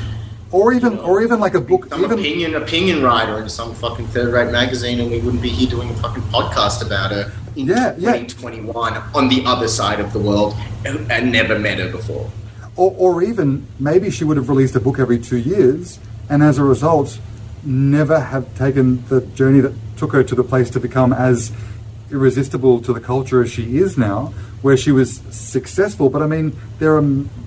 or even or even like a book, some even opinion opinion writer in some fucking third rate magazine, and we wouldn't be here doing a fucking podcast about her in Yeah, yeah. 2021 on the other side of the world and, and never met her before. or, or even maybe she would have released a book every two years, and as a result, never have taken the journey that took her to the place to become as irresistible to the culture as she is now, where she was successful. But I mean, there are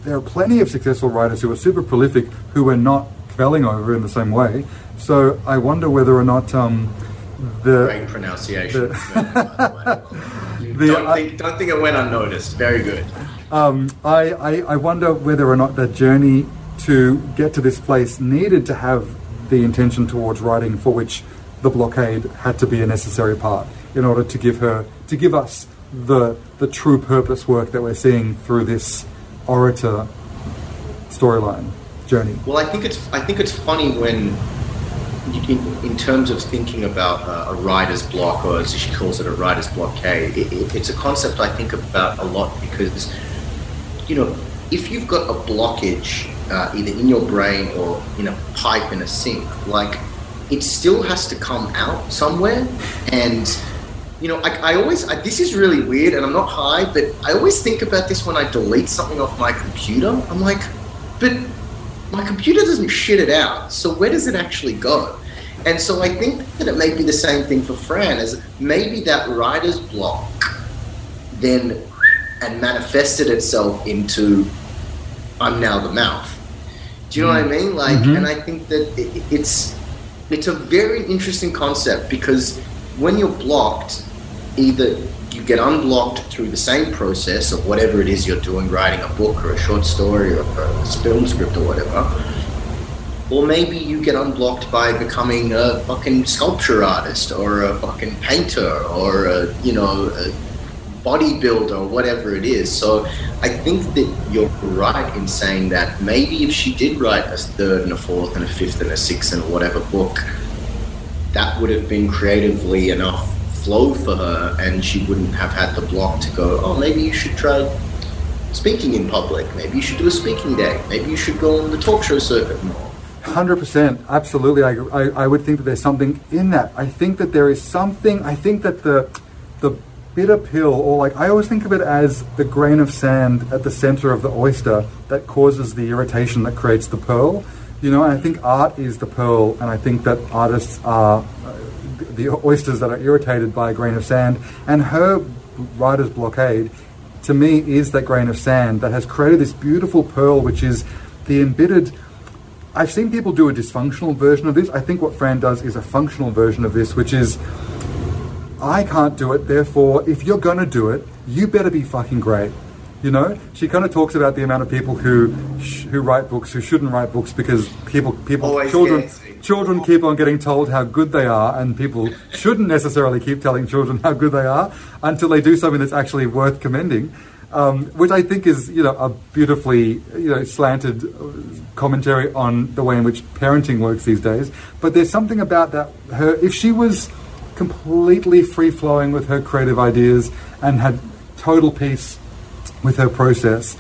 there are plenty of successful writers who are super prolific who are not quelling over in the same way. So I wonder whether or not um, the Great pronunciation. The- don't, I- think, don't think it went unnoticed. Very good. um, I, I, I wonder whether or not that journey to get to this place needed to have the intention towards writing for which the blockade had to be a necessary part in order to give her to give us the the true purpose work that we're seeing through this orator storyline journey. Well, I think it's I think it's funny when, in, in terms of thinking about a writer's block, or as she calls it, a writer's blockade. It, it, it's a concept I think about a lot because, you know, if you've got a blockage uh, either in your brain or in a pipe in a sink, like it still has to come out somewhere, and you know, I, I always, I, this is really weird and I'm not high, but I always think about this when I delete something off my computer. I'm like, but my computer doesn't shit it out. So where does it actually go? And so I think that it may be the same thing for Fran, as maybe that writer's block then and manifested itself into I'm now the mouth. Do you know what I mean? Like, Mhm. and I think that it, it's it's a very interesting concept because when you're blocked, either you get unblocked through the same process of whatever it is you're doing, writing a book or a short story or a film script or whatever, or maybe you get unblocked by becoming a fucking sculpture artist or a fucking painter or a, you know, a bodybuilder or whatever it is. So I think that you're right in saying that maybe if she did write a third and a fourth and a fifth and a sixth and whatever book, that would have been creatively enough flow for her and she wouldn't have had the block to go, oh, maybe you should try speaking in public. Maybe you should do a speaking day. Maybe you should go on the talk show circuit more. Hundred percent, absolutely. I, I, I would think that there's something in that. I think that there is something. I think that the the bitter pill, or like I always think of it as the grain of sand at the center of the oyster that causes the irritation that creates the pearl. You know, I think art is the pearl, and I think that artists are uh, the oysters that are irritated by a grain of sand. And her writer's blockade, to me, is that grain of sand that has created this beautiful pearl, which is the embittered. I've seen people do a dysfunctional version of this. I think what Fran does is a functional version of this, which is I can't do it, therefore, if you're gonna do it, you better be fucking great. You know, she kind of talks about the amount of people who sh- who write books who shouldn't write books because people people Always children children keep on getting told how good they are, and people shouldn't necessarily keep telling children how good they are until they do something that's actually worth commending. Um, which I think is, you know, a beautifully, you know, slanted uh, commentary on the way in which parenting works these days. But there's something about that. Her, if she was completely free flowing with her creative ideas and had total peace with her process,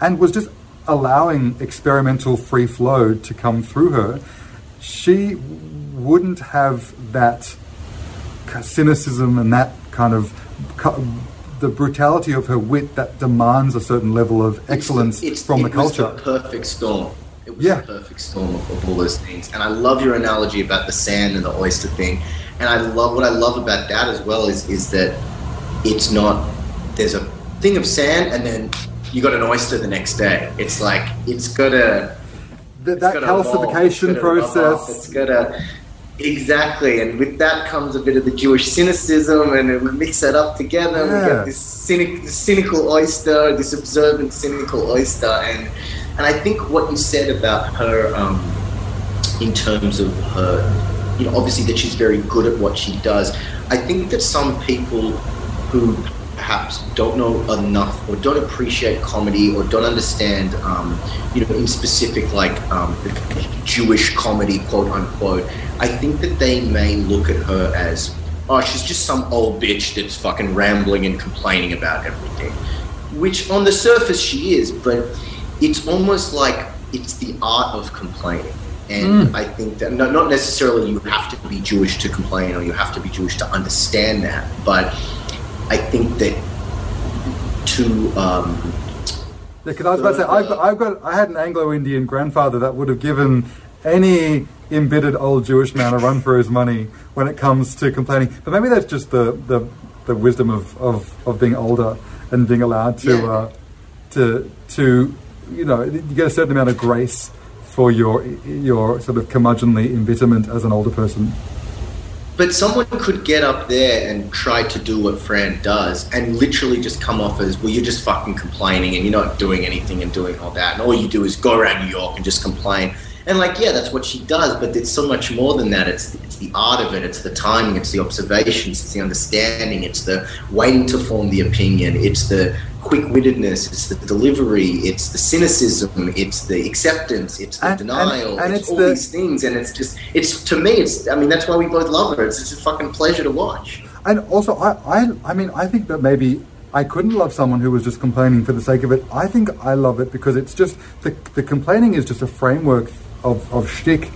and was just allowing experimental free flow to come through her, she wouldn't have that cynicism and that kind of the brutality of her wit that demands a certain level of excellence It's- from the it was culture. the perfect storm. It was Yeah. the perfect storm of, of all those things. And I love your analogy about the sand and the oyster thing. And I love what I love about that as well is is that it's not there's a thing of sand and then you got an oyster the next day. It's like it's got a that evolve, calcification it's gotta rub process. It's got to exactly, and with that comes a bit of the Jewish cynicism, and we mix that up together. We get this cynic, this cynical oyster, this observant cynical oyster, and and I think what you said about her, um, in terms of her, you know, obviously that she's very good at what she does. I think that some people who perhaps don't know enough or don't appreciate comedy or don't understand, um, you know, in specific like um, Jewish comedy, quote unquote. I think that they may look at her as, oh, she's just some old bitch that's fucking rambling and complaining about everything, which on the surface she is, but it's almost like it's the art of complaining. And I think that not, not necessarily you have to be Jewish to complain or you have to be Jewish to understand that, but I think that to um, Because I was about to say, I've got, I've got, I had an Anglo-Indian grandfather that would have given any embittered old Jewish man a run for his money when it comes to complaining. But maybe that's just the the, the wisdom of, of, of being older and being allowed to Yeah. uh, to to you know you get a certain amount of grace for your your sort of curmudgeonly embitterment as an older person. But someone could get up there and try to do what Fran does and literally just come off as, well, you're just fucking complaining and you're not doing anything and doing all that. And all you do is go around New York and just complain. And like, yeah, that's what she does, but it's so much more than that. It's it's the art of it, it's the timing, it's the observations, it's the understanding, it's the waiting to form the opinion, it's the quick-wittedness, it's the delivery, it's the cynicism, it's the acceptance, it's the And- and- denial, and it's, it's all the- these things, and it's just it's to me, it's I mean that's why we both love her. It's just a fucking pleasure to watch. And also, I, I, I mean, I think that maybe I couldn't love someone who was just complaining for the sake of it. I think I love it because it's just the, the complaining is just a framework of, of shtick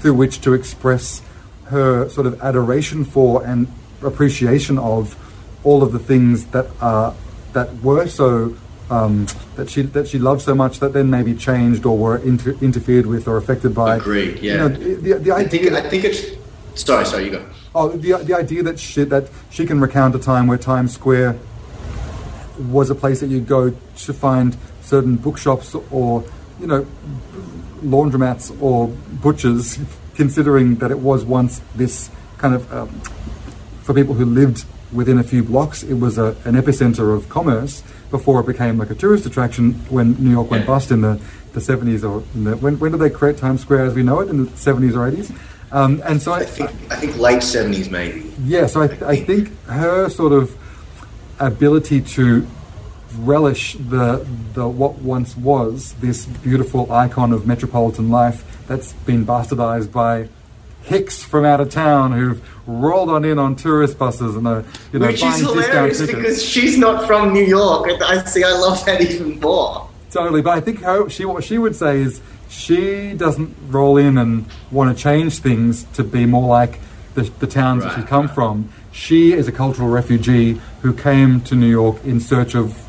through which to express her sort of adoration for and appreciation of all of the things that are that were so um, that she that she loved so much that then maybe changed or were inter- interfered with or affected by. Agreed. Yeah. You know, the, the I idea. think I think it's. Sorry, sorry, you go. Oh, the, the idea that she, that she can recount a time where Times Square was a place that you'd go to find certain bookshops or, you know, laundromats or butchers, considering that it was once this kind of, um, for people who lived within a few blocks, it was a, an epicenter of commerce before it became like a tourist attraction when New York went bust in the, the 70s or in the, when, when did they create Times Square as we know it, in the 70s or 80s? Um, and so I, I think I think late seventies maybe. yeah, so I, I think her sort of ability to relish the the what once was this beautiful icon of metropolitan life that's been bastardized by hicks from out of town who've rolled on in on tourist buses and are you know Which buying is discount hilarious tickets. because she's not from New York. I see. I love that even more. Totally, but I think her, she what she would say is she doesn't roll in and want to change things to be more like the, the towns that she's Right, come from. She is a cultural refugee who came to New York in search of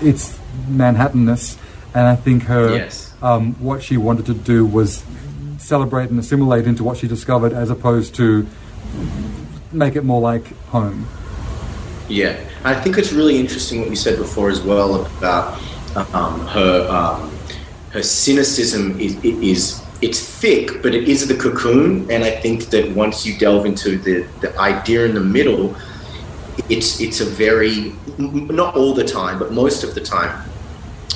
its Manhattanness, and I think her Yes. um, what she wanted to do was celebrate and assimilate into what she discovered, as opposed to make it more like home. Yeah, I think it's really interesting what you said before as well about um, her um, her cynicism is, is it's thick, but it is the cocoon, and I think that once you delve into the, the idea in the middle, it's it's a very not all the time, but most of the time,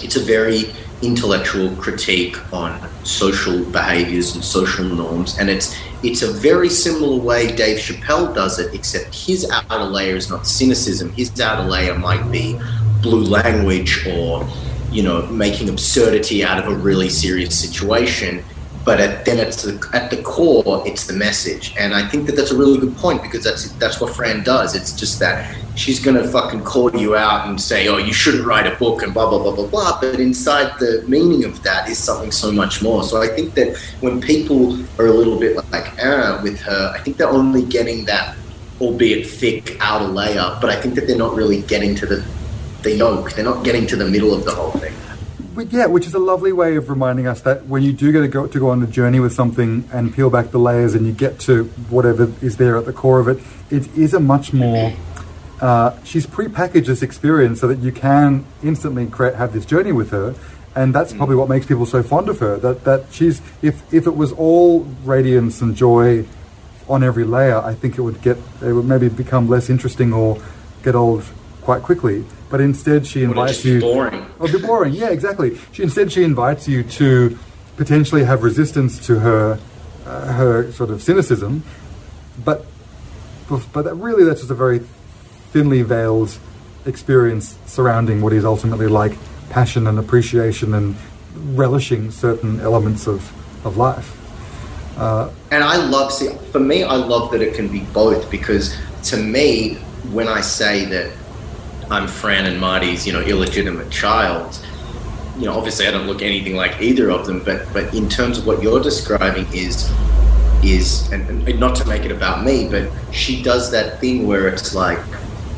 it's a very intellectual critique on social behaviors and social norms. And it's it's a very similar way Dave Chappelle does it except his outer layer is not cynicism. His outer layer might be blue language or you know making absurdity out of a really serious situation but at, then the, at the core it's the message. And i think that that's a really good point because that's that's what fran does. It's just that she's gonna fucking call you out and say oh you shouldn't write a book and blah blah blah blah blah. But inside the meaning of that is something so much more. So i think that when people are a little bit like ah with her i think they're only getting that albeit thick outer layer. But i think that they're not really getting to the the yolk they're not getting to the middle of the whole thing yeah, which is a lovely way of reminding us that when you do get to go, to go on a journey with something and peel back the layers and you get to whatever is there at the core of it, it is a much more. Uh, she's pre-packaged this experience so that you can instantly create, have this journey with her, and that's probably what makes people so fond of her. That that she's if if it was all radiance and joy on every layer, I think it would get it would maybe become less interesting or get old quite quickly. But instead, she invites be you. boring? Oh, bit boring. Yeah, exactly. She, instead, she invites you to potentially have resistance to her, uh, her sort of cynicism, but but that really that's just a very thinly veiled experience surrounding what is ultimately like passion and appreciation and relishing certain elements of of life. And I love, see, for me, I love that it can be both because to me, when I say that I'm Fran and Marty's, you know, illegitimate child, you know, obviously I don't look anything like either of them, but but in terms of what you're describing is is and, and not to make it about me, but she does that thing where it's like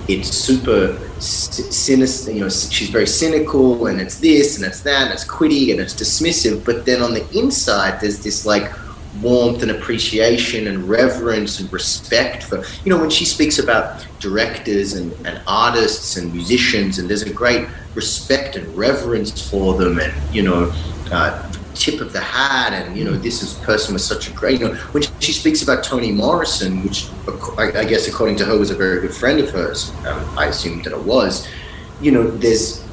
it's super sinister. You know, she's very cynical, and it's this and it's that, and it's quitty and it's dismissive. But then on the inside, there's this like warmth and appreciation and reverence and respect for you know when she speaks about directors and, and artists and musicians and there's a great respect and reverence for them and you know uh, tip of the hat and you know this is person was such a great you know when she speaks about Toni Morrison which I, I guess according to her was a very good friend of hers um, I assume that it was you know there's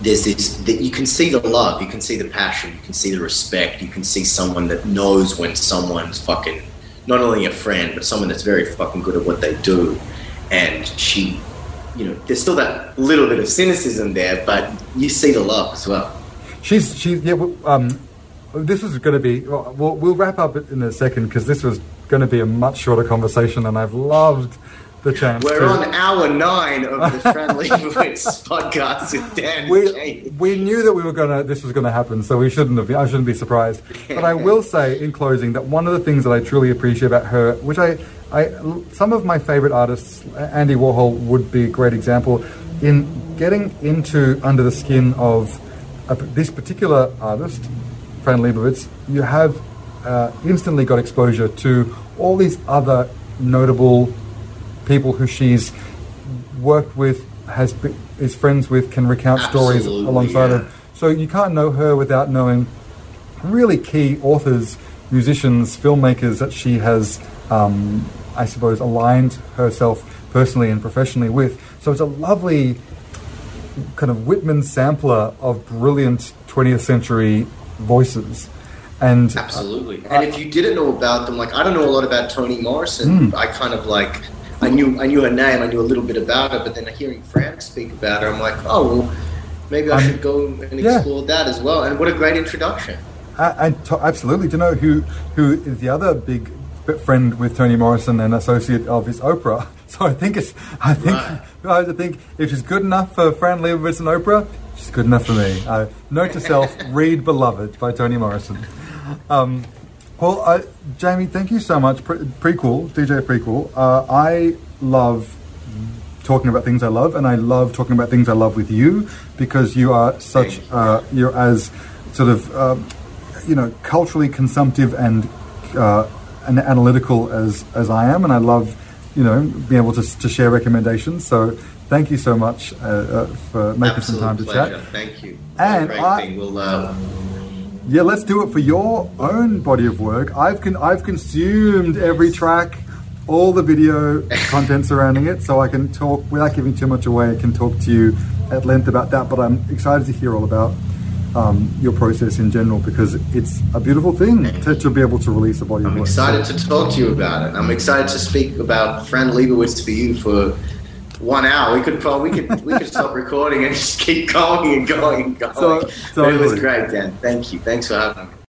there's this that you can see the love, you can see the passion, you can see the respect, you can see someone that knows when someone's fucking not only a friend, but someone that's very fucking good at what they do. And she, you know, there's still that little bit of cynicism there, but you see the love as well. She's she's yeah. Um, this is going to be. Well, we'll, wrap up in a second because this was going to be a much shorter conversation, and I've loved the chance. We're to, on hour nine of the Fran Lebowitz podcast with Dan we, we knew that we were gonna this was gonna happen, so we shouldn't have. I shouldn't be surprised. But I will say in closing that one of the things that I truly appreciate about her, which I I, some of my favorite artists, Andy Warhol would be a great example in getting into under the skin of a, this particular artist, Fran Lebowitz. You have uh, instantly got exposure to all these other notable people who she's worked with, has be, is friends with, can recount Absolutely, stories alongside yeah. of. So you can't know her without knowing really key authors, musicians, filmmakers that she has, um, I suppose, aligned herself personally and professionally with. So it's a lovely kind of Whitman sampler of brilliant 20th century voices. And Absolutely. And if you didn't know about them, like I don't know a lot about Toni Morrison. I kind of like I knew I knew her name, I knew a little bit about her, but then hearing Fran speak about her, I'm like, oh well, maybe I should go and yeah. explore that as well. And what a great introduction. And to, absolutely. Do you know who who is the other big friend with Toni Morrison and associate of is Oprah? So I think it's I think I think if she's good enough for Fran Lebowitz and Oprah, she's good enough for me. Uh, note to self: read "Beloved" by Toni Morrison. Um, well, uh, Jamie, thank you so much. Pre- prequel, DJ prequel. Uh, I love talking about things I love, and I love talking about things I love with you because you are such uh, you're as sort of um, you know culturally consumptive and uh, and analytical as as I am, and I love you know being able to to share recommendations. So thank you so much uh, uh, for making Absolute some time to pleasure. chat. Thank you. And I-. We'll uh, Yeah, let's do it for your own body of work. I've con- I've consumed every track, all the video content surrounding it, so I can talk without giving too much away. I can talk to you at length about that. But I'm excited to hear all about um, your process in general because it's a beautiful thing to, to be able to release a body of I'm excited to talk to you about it. I'm excited to speak about Fran Lebowitz for you for one hour. We could probably we could we could stop recording and just keep going and going and going. So- But it was great, Dan. Thank you. Thanks for having me.